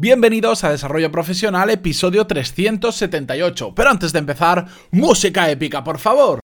Bienvenidos a Desarrollo Profesional, episodio 378. Pero antes de empezar, música épica, por favor.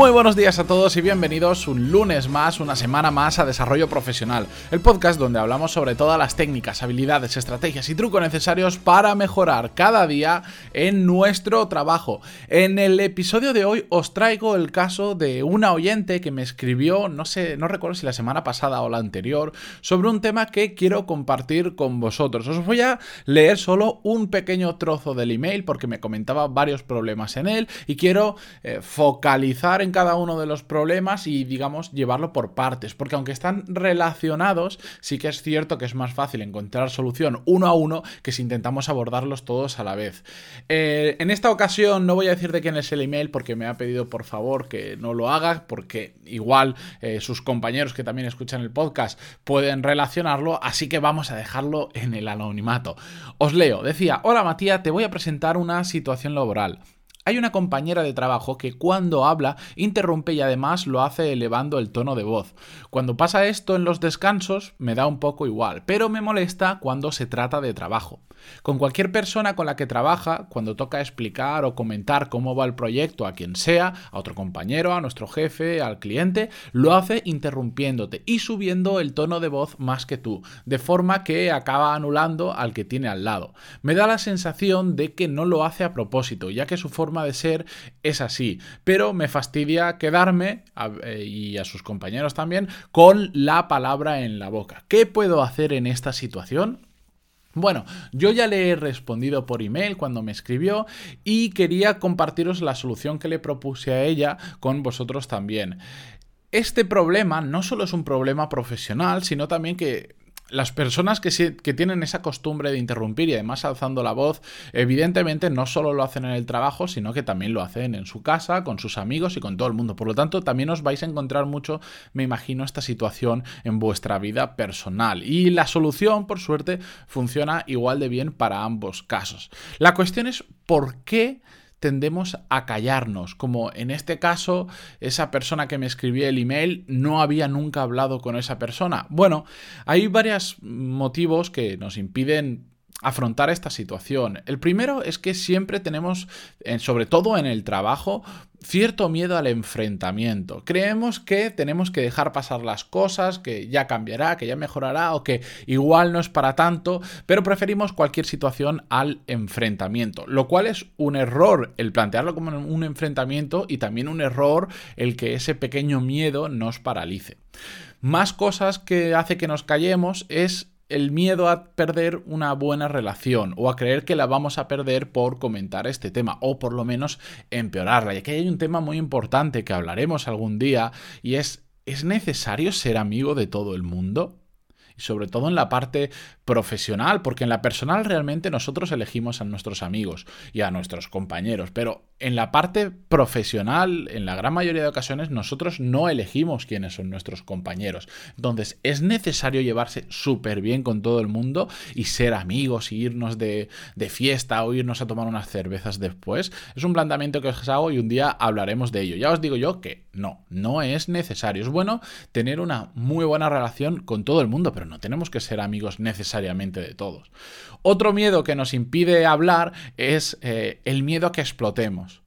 Muy buenos días a todos y bienvenidos un lunes más, una semana más a Desarrollo Profesional, el podcast donde hablamos sobre todas las técnicas, habilidades, estrategias y trucos necesarios para mejorar cada día en nuestro trabajo. En el episodio de hoy os traigo el caso de una oyente que me escribió, no sé, no recuerdo si la semana pasada o la anterior, sobre un tema que quiero compartir con vosotros. Os voy a leer solo un pequeño trozo del email porque me comentaba varios problemas en él y quiero eh, focalizar en cada uno de los problemas y, digamos, llevarlo por partes, porque aunque están relacionados, sí que es cierto que es más fácil encontrar solución uno a uno que si intentamos abordarlos todos a la vez. Eh, en esta ocasión no voy a decir de quién es el email porque me ha pedido por favor que no lo haga, porque igual eh, sus compañeros que también escuchan el podcast pueden relacionarlo, así que vamos a dejarlo en el anonimato. Os leo, decía, hola Matías, te voy a presentar una situación laboral. Hay una compañera de trabajo que cuando habla interrumpe y además lo hace elevando el tono de voz. Cuando pasa esto en los descansos me da un poco igual, pero me molesta cuando se trata de trabajo. Con cualquier persona con la que trabaja, cuando toca explicar o comentar cómo va el proyecto a quien sea, a otro compañero, a nuestro jefe, al cliente, lo hace interrumpiéndote y subiendo el tono de voz más que tú, de forma que acaba anulando al que tiene al lado. Me da la sensación de que no lo hace a propósito, ya que su forma de ser es así, pero me fastidia quedarme, eh, y a sus compañeros también, con la palabra en la boca. ¿Qué puedo hacer en esta situación? Bueno, yo ya le he respondido por email cuando me escribió y quería compartiros la solución que le propuse a ella con vosotros también. Este problema no solo es un problema profesional, sino también que las personas que, tienen esa costumbre de interrumpir y además alzando la voz, evidentemente no solo lo hacen en el trabajo, sino que también lo hacen en su casa, con sus amigos y con todo el mundo. Por lo tanto, también os vais a encontrar mucho, me imagino, esta situación en vuestra vida personal. Y la solución, por suerte, funciona igual de bien para ambos casos. La cuestión es por qué tendemos a callarnos, como en este caso esa persona que me escribió el email no había nunca hablado con esa persona. Bueno, hay varios motivos que nos impiden afrontar esta situación. El primero es que siempre tenemos, sobre todo en el trabajo, cierto miedo al enfrentamiento. Creemos que tenemos que dejar pasar las cosas, que ya cambiará, que ya mejorará o que igual no es para tanto, pero preferimos cualquier situación al enfrentamiento, lo cual es un error el plantearlo como un enfrentamiento y también un error el que ese pequeño miedo nos paralice. Más cosas que hace que nos callemos es el miedo a perder una buena relación o a creer que la vamos a perder por comentar este tema o por lo menos empeorarla. Y aquí hay un tema muy importante que hablaremos algún día y es ¿es necesario ser amigo de todo el mundo? Sobre todo en la parte profesional, porque en la personal realmente nosotros elegimos a nuestros amigos y a nuestros compañeros, pero en la parte profesional, en la gran mayoría de ocasiones, nosotros no elegimos quiénes son nuestros compañeros. Entonces, es necesario llevarse súper bien con todo el mundo y ser amigos y irnos de, de, fiesta o irnos a tomar unas cervezas después. Es un planteamiento que os hago y un día hablaremos de ello. Ya os digo yo que no, no es necesario. Es bueno tener una muy buena relación con todo el mundo, pero no tenemos que ser amigos necesariamente de todos. Otro miedo que nos impide hablar es eh, el miedo a que explotemos.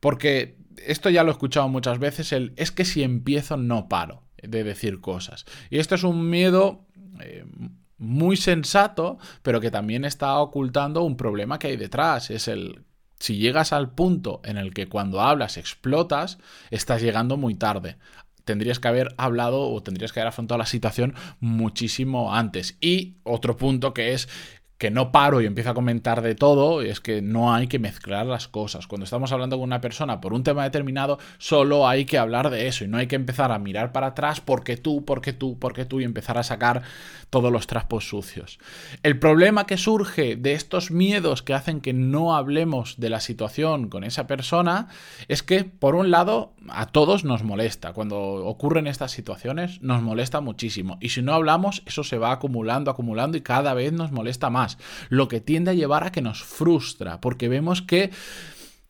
Porque esto ya lo he escuchado muchas veces, el es que si empiezo no paro de decir cosas. Y esto es un miedo eh, muy sensato, pero que también está ocultando un problema que hay detrás. Es el si llegas al punto en el que cuando hablas explotas, estás llegando muy tarde tendrías que haber hablado o tendrías que haber afrontado la situación muchísimo antes. Y otro punto que es que no paro y empiezo a comentar de todo, es que no hay que mezclar las cosas. Cuando estamos hablando con una persona por un tema determinado, solo hay que hablar de eso y no hay que empezar a mirar para atrás porque tú, porque tú, porque tú y empezar a sacar todos los trapos sucios. El problema que surge de estos miedos que hacen que no hablemos de la situación con esa persona es que, por un lado, a todos nos molesta. Cuando ocurren estas situaciones, nos molesta muchísimo. Y si no hablamos, eso se va acumulando, acumulando y cada vez nos molesta más. Lo que tiende a llevar a que nos frustra, porque vemos que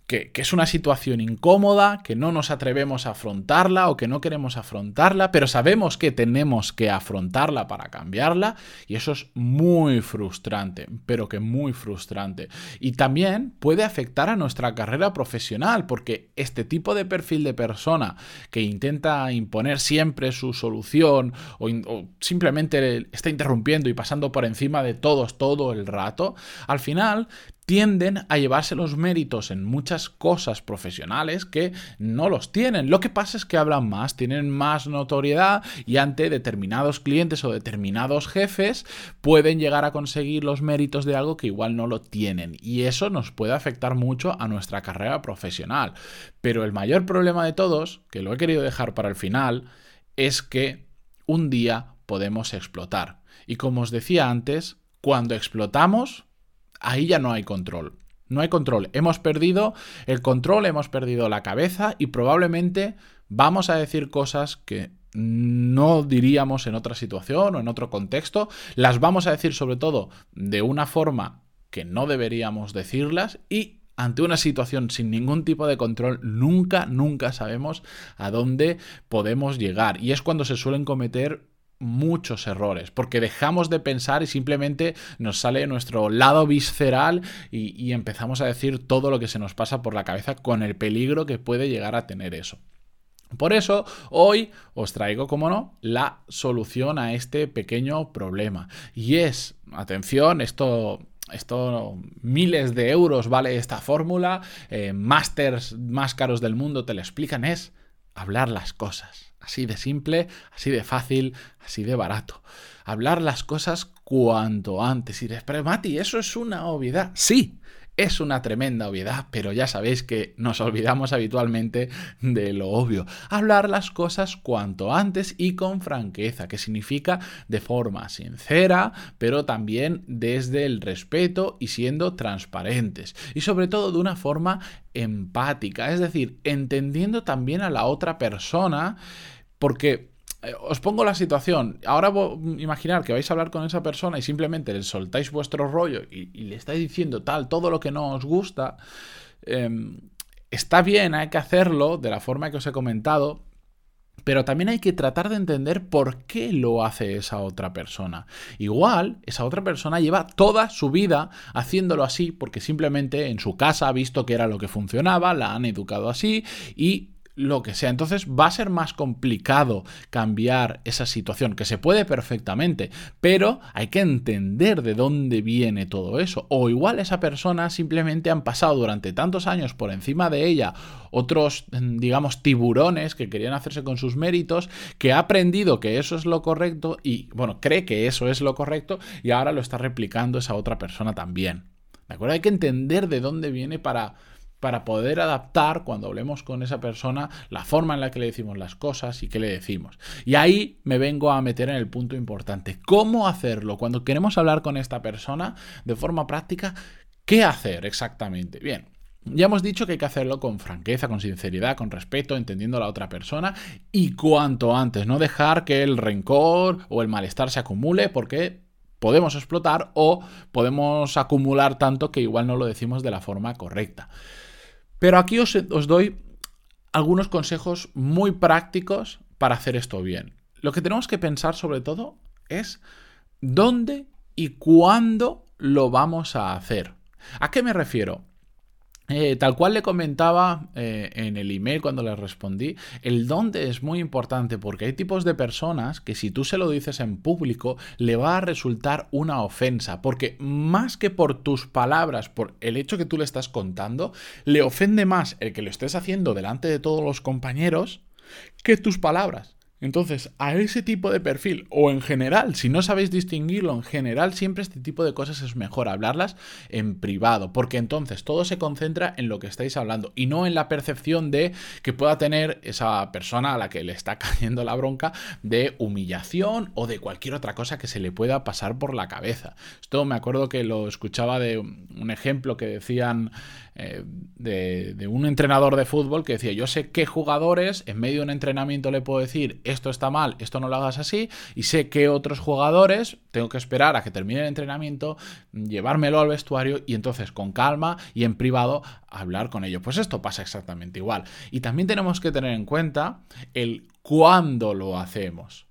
que, es una situación incómoda, que no nos atrevemos a afrontarla o que no queremos afrontarla, pero sabemos que tenemos que afrontarla para cambiarla y eso es muy frustrante, pero que muy frustrante. Y también puede afectar a nuestra carrera profesional, porque este tipo de perfil de persona que intenta imponer siempre su solución o, simplemente está interrumpiendo y pasando por encima de todos todo el rato, al final tienden a llevarse los méritos en muchas cosas profesionales que no los tienen. Lo que pasa es que hablan más, tienen más notoriedad y ante determinados clientes o determinados jefes pueden llegar a conseguir los méritos de algo que igual no lo tienen. Y eso nos puede afectar mucho a nuestra carrera profesional. Pero el mayor problema de todos, que lo he querido dejar para el final, es que un día podemos explotar. Y como os decía antes, cuando explotamos, ahí ya no hay control. No hay control. Hemos perdido el control, hemos perdido la cabeza y probablemente vamos a decir cosas que no diríamos en otra situación o en otro contexto. Las vamos a decir sobre todo de una forma que no deberíamos decirlas y ante una situación sin ningún tipo de control, nunca, nunca sabemos a dónde podemos llegar. Y es cuando se suelen cometer muchos errores, porque dejamos de pensar y simplemente nos sale nuestro lado visceral y, empezamos a decir todo lo que se nos pasa por la cabeza con el peligro que puede llegar a tener eso. Por eso, hoy os traigo, como no, la solución a este pequeño problema. Y es, atención, esto esto miles de euros vale esta fórmula, eh, másters más caros del mundo te lo explican, es hablar las cosas. Así de simple, así de fácil, así de barato. Hablar las cosas cuanto antes. Y después, Mati, eso es una obviedad. Sí, es una tremenda obviedad, pero ya sabéis que nos olvidamos habitualmente de lo obvio. Hablar las cosas cuanto antes y con franqueza, que significa de forma sincera, pero también desde el respeto y siendo transparentes. Y sobre todo de una forma empática, es decir, entendiendo también a la otra persona, porque eh, os pongo la situación. Ahora imaginar que vais a hablar con esa persona y simplemente le soltáis vuestro rollo y, le estáis diciendo tal, todo lo que no os gusta. Em, está bien, hay que hacerlo de la forma que os he comentado, pero también hay que tratar de entender por qué lo hace esa otra persona. Igual, esa otra persona lleva toda su vida haciéndolo así porque simplemente en su casa ha visto que era lo que funcionaba, la han educado así y lo que sea. Entonces va a ser más complicado cambiar esa situación, que se puede perfectamente, pero hay que entender de dónde viene todo eso. O igual esa persona simplemente han pasado durante tantos años por encima de ella otros, digamos, tiburones que querían hacerse con sus méritos, que ha aprendido que eso es lo correcto y, bueno, cree que eso es lo correcto y ahora lo está replicando esa otra persona también. ¿De acuerdo? Hay que entender de dónde viene para para poder adaptar cuando hablemos con esa persona la forma en la que le decimos las cosas y qué le decimos. Y ahí me vengo a meter en el punto importante. ¿Cómo hacerlo? Cuando queremos hablar con esta persona de forma práctica, ¿qué hacer exactamente? Bien, ya hemos dicho que hay que hacerlo con franqueza, con sinceridad, con respeto, entendiendo a la otra persona y cuanto antes, no dejar que el rencor o el malestar se acumule porque podemos explotar o podemos acumular tanto que igual no lo decimos de la forma correcta. Pero aquí os, doy algunos consejos muy prácticos para hacer esto bien. Lo que tenemos que pensar sobre todo es dónde y cuándo lo vamos a hacer. ¿A qué me refiero? Eh, tal cual le comentaba eh, en el email cuando le respondí, el dónde es muy importante porque hay tipos de personas que si tú se lo dices en público le va a resultar una ofensa, porque más que por tus palabras, por el hecho que tú le estás contando, le ofende más el que lo estés haciendo delante de todos los compañeros que tus palabras. Entonces, a ese tipo de perfil, o en general, si no sabéis distinguirlo, en general siempre este tipo de cosas es mejor hablarlas en privado, porque entonces todo se concentra en lo que estáis hablando y no en la percepción de que pueda tener esa persona a la que le está cayendo la bronca de humillación o de cualquier otra cosa que se le pueda pasar por la cabeza. Esto me acuerdo que lo escuchaba de un ejemplo que decían eh, de, de un entrenador de fútbol que decía, yo sé qué jugadores en medio de un entrenamiento le puedo decir, esto está mal, esto no lo hagas así, y sé que otros jugadores tengo que esperar a que termine el entrenamiento, llevármelo al vestuario y entonces con calma y en privado hablar con ellos. Pues esto pasa exactamente igual. Y también tenemos que tener en cuenta el cuándo lo hacemos.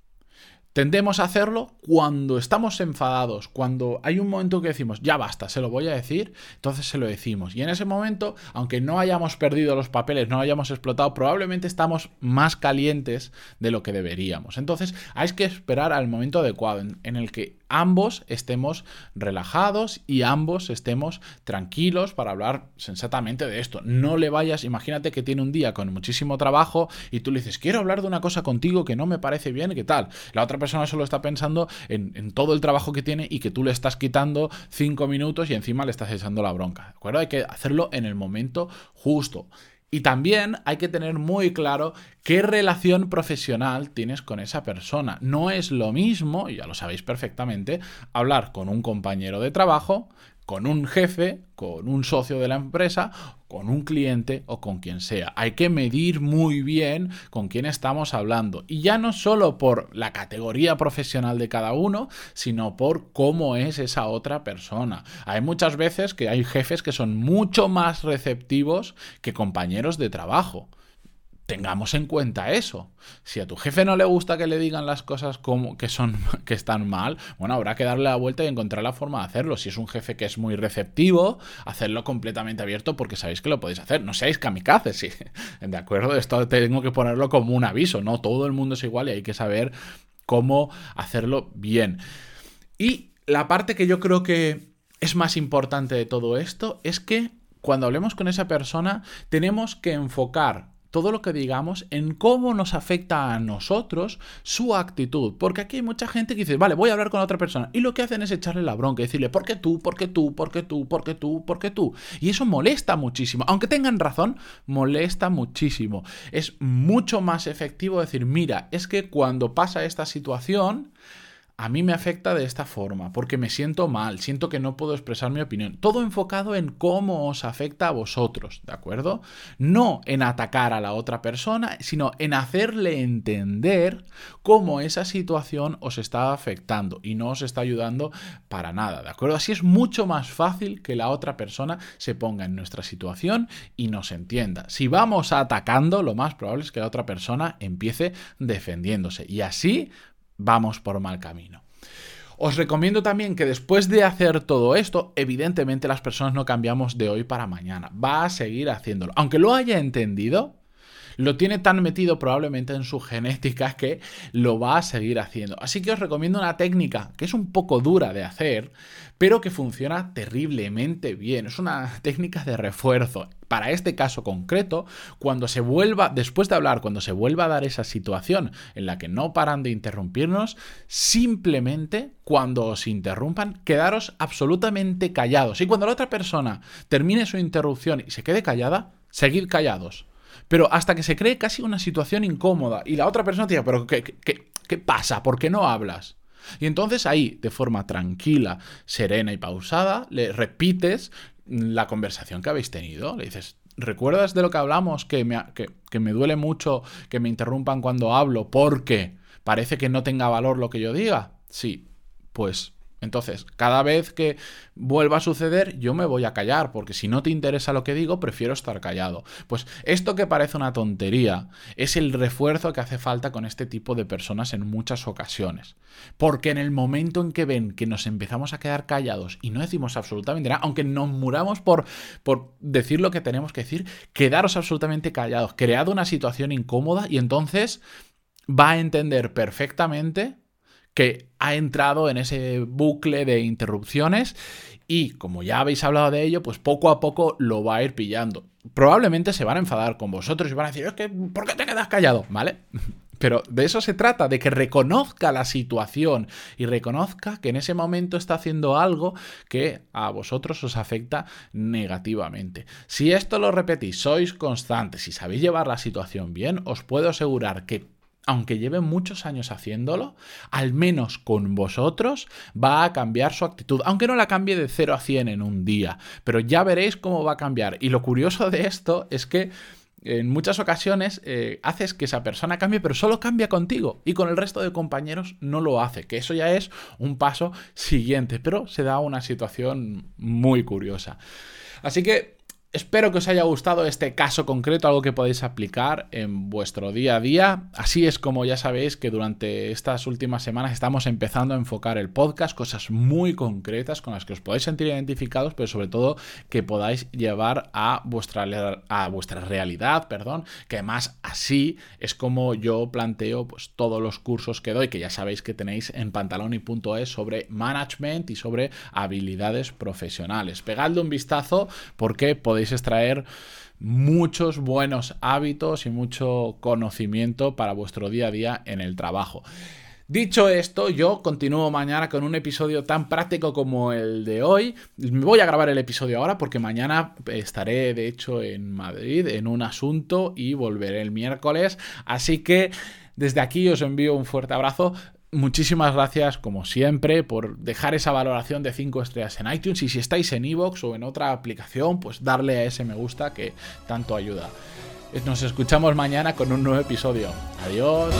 Tendemos a hacerlo cuando estamos enfadados, cuando hay un momento que decimos, ya basta, se lo voy a decir, entonces se lo decimos. Y en ese momento, aunque no hayamos perdido los papeles, no hayamos explotado, probablemente estamos más calientes de lo que deberíamos. Entonces hay que esperar al momento adecuado en, el que ambos estemos relajados y ambos estemos tranquilos para hablar sensatamente de esto. No le vayas, imagínate que tiene un día con muchísimo trabajo y tú le dices, quiero hablar de una cosa contigo que no me parece bien, ¿qué tal? La otra persona solo está pensando en, todo el trabajo que tiene y que tú le estás quitando cinco minutos y encima le estás echando la bronca, ¿de? Hay que hacerlo en el momento justo. Y también hay que tener muy claro qué relación profesional tienes con esa persona. No es lo mismo, y ya lo sabéis perfectamente, hablar con un compañero de trabajo con un jefe, con un socio de la empresa, con un cliente o con quien sea. Hay que medir muy bien con quién estamos hablando. Y ya no solo por la categoría profesional de cada uno, sino por cómo es esa otra persona. Hay muchas veces que hay jefes que son mucho más receptivos que compañeros de trabajo tengamos en cuenta eso. Si a tu jefe no le gusta que le digan las cosas como que son que están mal, bueno, habrá que darle la vuelta y encontrar la forma de hacerlo. Si es un jefe que es muy receptivo, hacerlo completamente abierto porque sabéis que lo podéis hacer. No seáis kamikazes, sí. De acuerdo, esto tengo que ponerlo como un aviso, no todo el mundo es igual y hay que saber cómo hacerlo bien. Y la parte que yo creo que es más importante de todo esto es que cuando hablemos con esa persona tenemos que enfocar todo lo que digamos en cómo nos afecta a nosotros su actitud. Porque aquí hay mucha gente que dice, vale, voy a hablar con otra persona. Y lo que hacen es echarle la bronca decirle, ¿por qué tú? ¿Por qué tú? ¿Por qué tú? ¿Por qué tú? ¿Por qué tú? Y eso molesta muchísimo. Aunque tengan razón, molesta muchísimo. Es mucho más efectivo decir, mira, es que cuando pasa esta situación, a mí me afecta de esta forma, porque me siento mal, siento que no puedo expresar mi opinión. Todo enfocado en cómo os afecta a vosotros, ¿de acuerdo? No en atacar a la otra persona, sino en hacerle entender cómo esa situación os está afectando y no os está ayudando para nada, ¿de acuerdo? Así es mucho más fácil que la otra persona se ponga en nuestra situación y nos entienda. Si vamos atacando, lo más probable es que la otra persona empiece defendiéndose y así vamos por mal camino. Os recomiendo también que después de hacer todo esto, evidentemente las personas no cambiamos de hoy para mañana. Va a seguir haciéndolo. Aunque lo haya entendido, lo tiene tan metido probablemente en su genética que lo va a seguir haciendo. Así que os recomiendo una técnica que es un poco dura de hacer, pero que funciona terriblemente bien. Es una técnica de refuerzo. Para este caso concreto, cuando se vuelva, después de hablar, cuando se vuelva a dar esa situación en la que no paran de interrumpirnos, simplemente cuando os interrumpan, quedaros absolutamente callados. Y cuando la otra persona termine su interrupción y se quede callada, seguid callados pero hasta que se cree casi una situación incómoda y la otra persona te diga, pero ¿qué, qué, qué pasa? ¿Por qué no hablas? Y entonces ahí, de forma tranquila, serena y pausada, le repites la conversación que habéis tenido. Le dices, ¿recuerdas de lo que hablamos? Que me, que, que me duele mucho que me interrumpan cuando hablo porque parece que no tenga valor lo que yo diga. Sí, pues entonces, cada vez que vuelva a suceder, yo me voy a callar, porque si no te interesa lo que digo, prefiero estar callado. Pues esto que parece una tontería es el refuerzo que hace falta con este tipo de personas en muchas ocasiones. Porque en el momento en que ven que nos empezamos a quedar callados y no decimos absolutamente nada, aunque nos muramos por, por decir lo que tenemos que decir, quedaros absolutamente callados, creado una situación incómoda y entonces va a entender perfectamente que ha entrado en ese bucle de interrupciones y como ya habéis hablado de ello, pues poco a poco lo va a ir pillando. Probablemente se van a enfadar con vosotros y van a decir, es que, ¿por qué te quedas callado? ¿Vale? Pero de eso se trata, de que reconozca la situación y reconozca que en ese momento está haciendo algo que a vosotros os afecta negativamente. Si esto lo repetís, sois constantes y sabéis llevar la situación bien, os puedo asegurar que aunque lleve muchos años haciéndolo, al menos con vosotros va a cambiar su actitud, aunque no la cambie de 0 a 100 en un día, pero ya veréis cómo va a cambiar. Y lo curioso de esto es que en muchas ocasiones eh, haces que esa persona cambie, pero solo cambia contigo y con el resto de compañeros no lo hace, que eso ya es un paso siguiente, pero se da una situación muy curiosa. Así que Espero que os haya gustado este caso concreto, algo que podéis aplicar en vuestro día a día. Así es como ya sabéis que durante estas últimas semanas estamos empezando a enfocar el podcast, cosas muy concretas con las que os podéis sentir identificados, pero sobre todo que podáis llevar a vuestra, a vuestra realidad, perdón, que además así es como yo planteo pues, todos los cursos que doy, que ya sabéis que tenéis en pantaloni.es sobre management y sobre habilidades profesionales. Pegadle un vistazo porque podéis extraer muchos buenos hábitos y mucho conocimiento para vuestro día a día en el trabajo. Dicho esto, yo continúo mañana con un episodio tan práctico como el de hoy. Voy a grabar el episodio ahora porque mañana estaré, de hecho, en Madrid en un asunto y volveré el miércoles. Así que desde aquí os envío un fuerte abrazo. Muchísimas gracias, como siempre, por dejar esa valoración de 5 estrellas en iTunes y si estáis en iVoox o en otra aplicación, pues darle a ese me gusta que tanto ayuda. Nos escuchamos mañana con un nuevo episodio. Adiós.